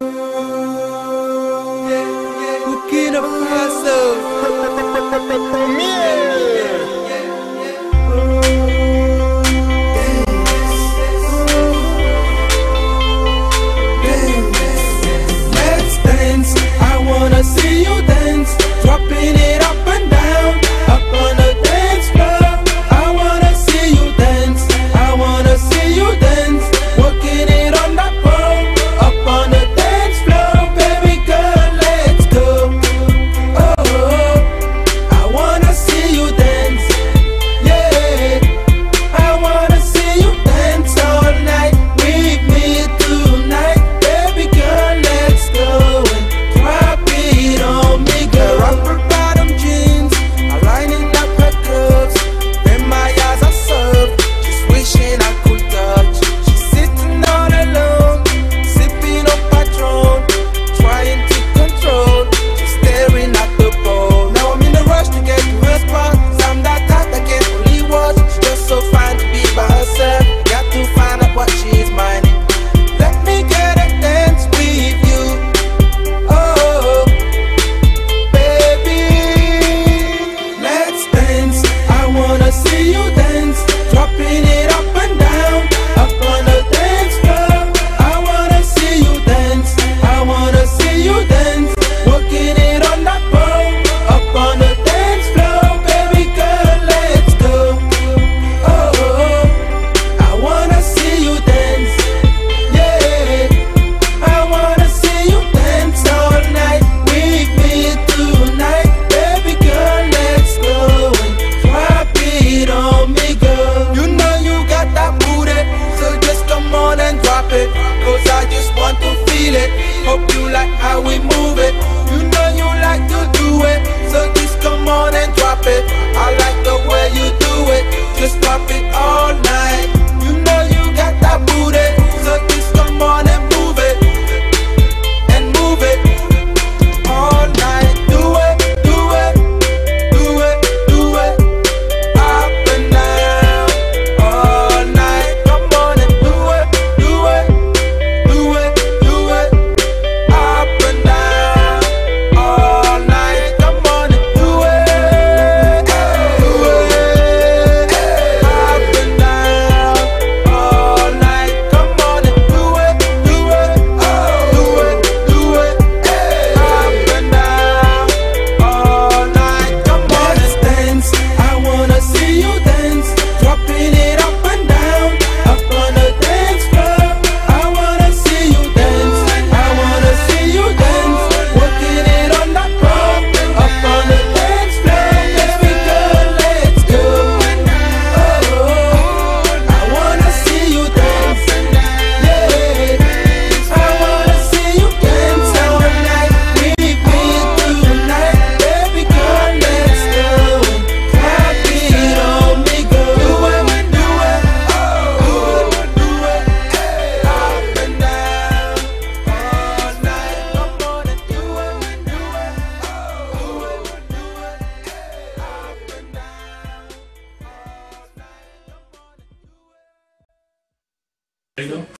Burkina Entendeu?